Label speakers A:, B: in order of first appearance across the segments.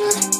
A: Can't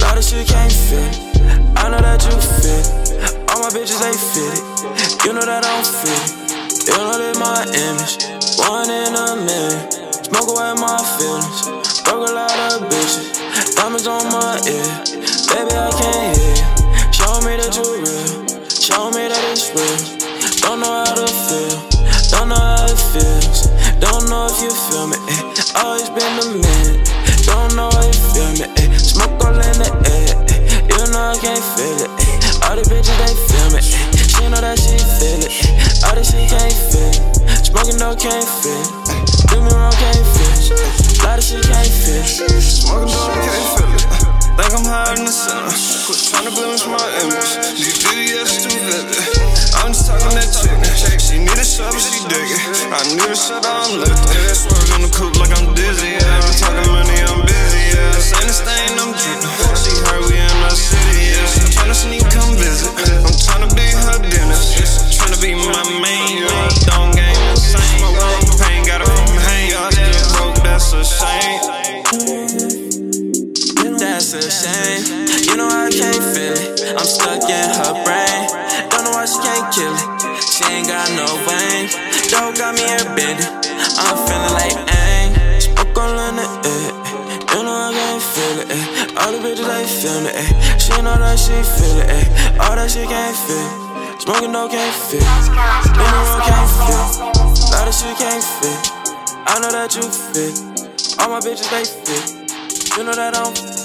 A: Lot of shit can't fit. I know that you fit. All my bitches they fit it. You know that I don't fit it. You know that my image. One in a million. Smoke away my feelings. Broke a lot of bitches. Diamonds on my ear. Baby, I can't hear. Show me that you real. Show me that it's real. All the bitches they feel me. She know that she feel it. All this shit can't fit. Smoking dope can't fit. Do me wrong can't fit. Lot of shit can't fit.
B: Smoking dope, can't feel it. Think I'm higher in the center. Quit trying to blemish my image. These VVS too vivid. I'm just talking that chicken. She need a shot, she dig it. I need a shot, I'm lifted.
A: You know I can't feel it. I'm stuck in her brain. Don't know why she can't kill it. She ain't got no vein. Dog got me here bending. I'm feeling like aang. Smoke all in the air. You know I can't feel it. Eh. All the bitches they feel me. Eh. She know that she feel it. Eh. All that shit can't fit. Smoking no can't fit. You know I can't fit. Lot of shit can't fit. I know that you fit. All my bitches they fit. You know that I'm